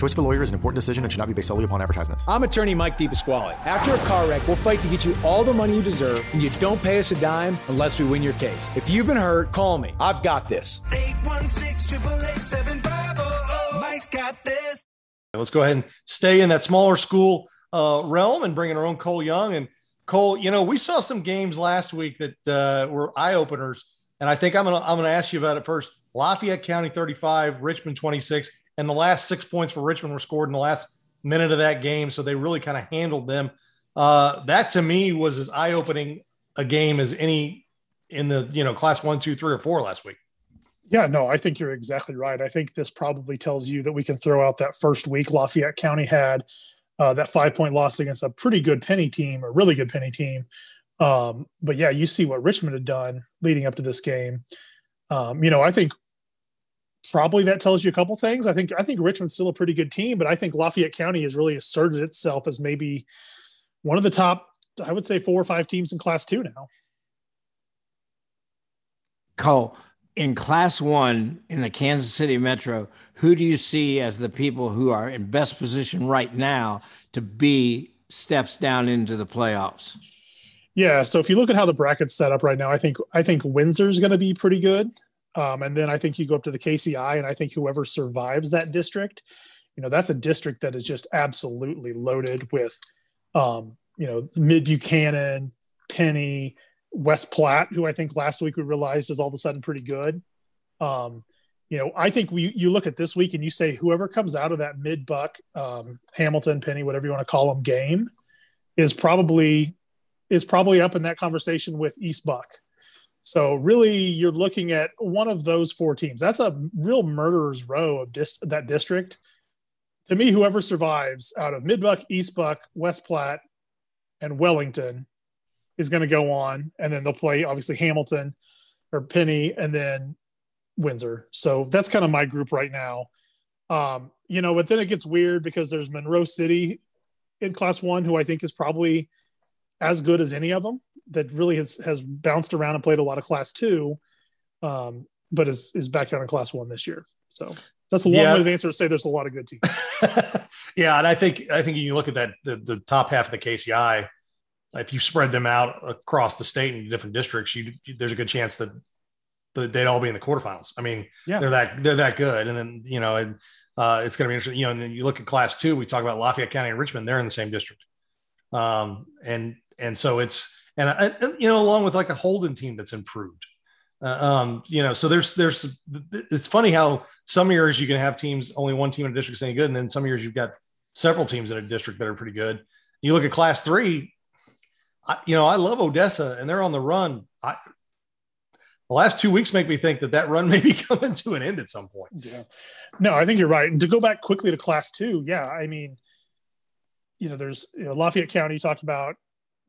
Choice of a lawyer is an important decision and should not be based solely upon advertisements. I'm attorney Mike DePasquale. After a car wreck, we'll fight to get you all the money you deserve, and you don't pay us a dime unless we win your case. If you've been hurt, call me. I've got this. 816 Mike's got this. Let's go ahead and stay in that smaller school uh, realm and bring in our own Cole Young. And Cole, you know, we saw some games last week that uh, were eye openers, and I think I'm gonna I'm gonna ask you about it first. Lafayette County 35, Richmond 26, and the last six points for Richmond were scored in the last minute of that game, so they really kind of handled them. Uh, that to me was as eye opening a game as any in the you know class one, two, three, or four last week. Yeah, no, I think you're exactly right. I think this probably tells you that we can throw out that first week Lafayette County had uh, that five point loss against a pretty good Penney team, a really good Penney team. Um, but yeah, you see what Richmond had done leading up to this game. Um, you know, I think probably that tells you a couple things. I think I think Richmond's still a pretty good team, but I think Lafayette County has really asserted itself as maybe one of the top, I would say, four or five teams in Class Two now. Cole, in class one in the Kansas City Metro, who do you see as the people who are in best position right now to be steps down into the playoffs? Yeah, so if you look at how the bracket's set up right now, I think I think Windsor's going to be pretty good, um, and then I think you go up to the KCI, and I think whoever survives that district, you know, that's a district that is just absolutely loaded with, um, you know, Mid Buchanan, Penney, West Platte, who I think last week we realized is all of a sudden pretty good. Um, you know, I think we you look at this week and you say whoever comes out of that mid buck, um, Hamilton, Penney, whatever you want to call them, game is probably is probably up in that conversation with East Buck. So really, you're looking at one of those four teams. That's a real murderer's row of dis- that district. To me, whoever survives out of Mid Buck, East Buck, West Platte, and Wellington is going to go on, and then they'll play obviously Hamilton or Penney, and then Windsor. So that's kind of my group right now. Um, you know, but then it gets weird because there's Monroe City in Class One, who I think is probably as good as any of them. That really has has bounced around and played a lot of Class Two, um, but is is back down in Class One this year. So that's a long-winded yeah. answer to say there's a lot of good teams. yeah, and I think I think you look at that the, the top half of the KCI if you spread them out across the state in different districts, you, there's a good chance that they'd all be in the quarterfinals. I mean, yeah. they're that they're that good. And then you know, and, uh, it's going to be interesting. You know, and then you look at Class Two. We talk about Lafayette County and Richmond; they're in the same district. Um, and and so it's and, you know, along with like a Holden team that's improved. Uh, um, you know, so there's there's it's funny how some years you can have teams only one team in a district is any good, and then some years you've got several teams in a district that are pretty good. You look at Class Three, I, you know, I love Odessa and they're on the run. I, the last two weeks make me think that that run may be coming to an end at some point. Yeah. No, I think you're right. And to go back quickly to class two, yeah, I mean, you know, there's you know, Lafayette County talked about.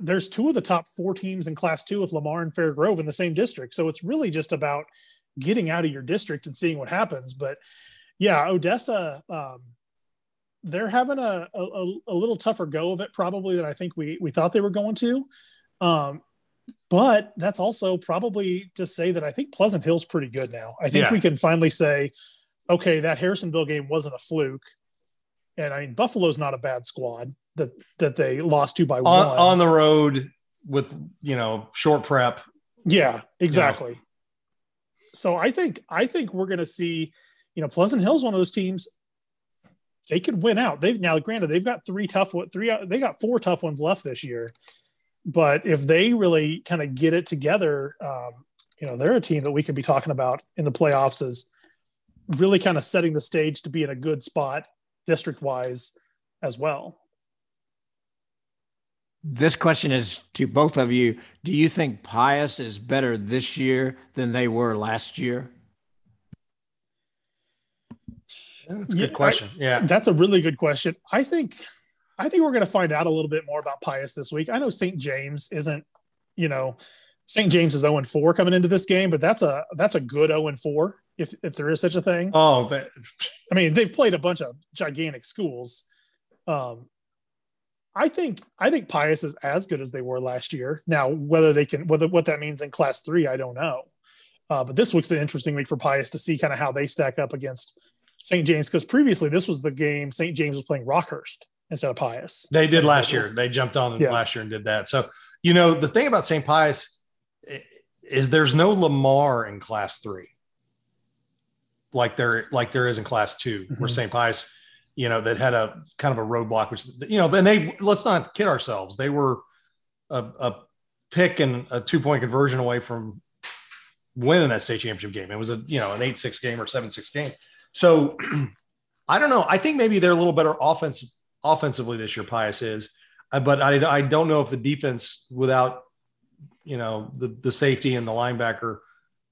There's two of the top four teams in class two with Lamar and Fair Grove in the same district. So it's really just about getting out of your district and seeing what happens. But yeah, Odessa, um, they're having a, a, a, little tougher go of it probably than I think we, we thought they were going to. Um, but that's also probably to say that I think Pleasant Hill's pretty good now. I think yeah. we can finally say, okay, that Harrisonville game wasn't a fluke. And I mean, Buffalo's not a bad squad that, that they lost to by on, one on the road with, you know, short prep. Yeah, exactly. You know. So I think, I think we're going to see, you know, Pleasant Hill's one of those teams they could win out. They've now, granted, they've got three tough, what three, they got four tough ones left this year. But if they really kind of get it together, um, you know, they're a team that we could be talking about in the playoffs as really kind of setting the stage to be in a good spot district wise as well. This question is to both of you. Do you think Pius is better this year than they were last year? That's a good yeah, question. I, yeah, that's a really good question. I think, I think we're going to find out a little bit more about Pius this week. I know St. James isn't, you know, St. James is 0 and 4 coming into this game, but that's a that's a good 0 and 4 if if there is such a thing. Oh, but I mean, they've played a bunch of gigantic schools. Um, I think I think Pius is as good as they were last year. Now, whether they can whether what that means in Class Three, I don't know. Uh, but this week's an interesting week for Pius to see kind of how they stack up against St. James because previously this was the game St. James was playing Rockhurst instead of Pius. They did last year. They jumped on Yeah. last year and did that. So, you know, the thing about St. Pius is there's no Lamar in class three. Like there, like there is in class 2 where Mhm. St. Pius, you know, that had a kind of a roadblock, which, you know, and they, let's not kid ourselves. They were a, a pick and a two point conversion away from winning that state championship game. It was a, you know, an eight, six game or seven, six game. So I don't know. I think maybe they're a little better offensive offensively this year. Pius is, Uh, but I, I don't know if the defense without you know the the safety and the linebacker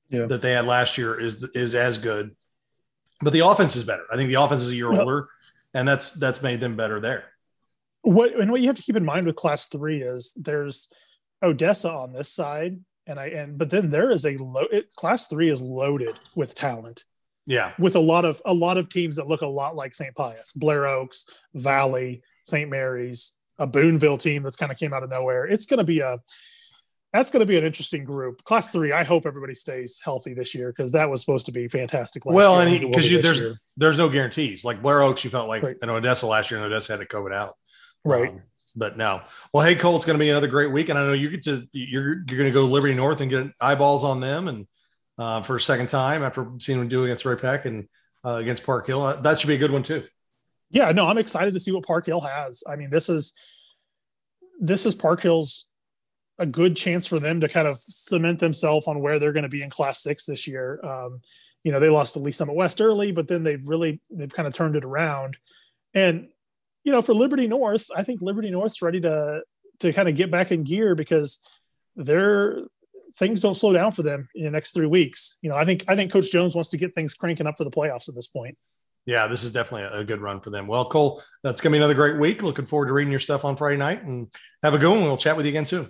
Yeah. that they had last year is is as good. But the offense is better. I think the offense is a year Well- older, and that's that's made them better there. What and what you have to keep in mind with class three is there's Odessa on this side, and I and but then there is a low it, class three is loaded with talent Yeah, with a lot of a lot of teams that look a lot like St. Pius, Blair Oaks, Valley, St. Mary's, a Boonville team that's kind of came out of nowhere. It's going to be a that's going to be an interesting group. Class three. I hope everybody stays healthy this year because that was supposed to be fantastic. Last well, year. And think it will because be there's year. there's no guarantees. Like Blair Oaks, you felt like Right. in Odessa last year, and Odessa had to COVID out. right. Um, but no. Well, hey Cole, it's going to be another great week, and I know you get to you're you're going to go Liberty North and get eyeballs on them, and uh, for a second time after seeing them do against Ray-Pec and uh, against Park Hill, uh, that should be a good one too. yeah no i'm excited to see what park hill has i mean this is this is park hill's a good chance for them to kind of cement themselves on where they're going to be in class six this year um, you know they lost to lee summit west early but then they've really they've kind of turned it around and you know for liberty north i think liberty north's ready to to kind of get back in gear because they're things don't slow down for them in the next three weeks you know i think i think coach jones wants to get things cranking up for the playoffs at this point Yeah, this is definitely a, good run for them. Well, Cole, that's going to be another great week. Looking forward to reading your stuff on Friday night, and have a good one. We'll chat with you again soon.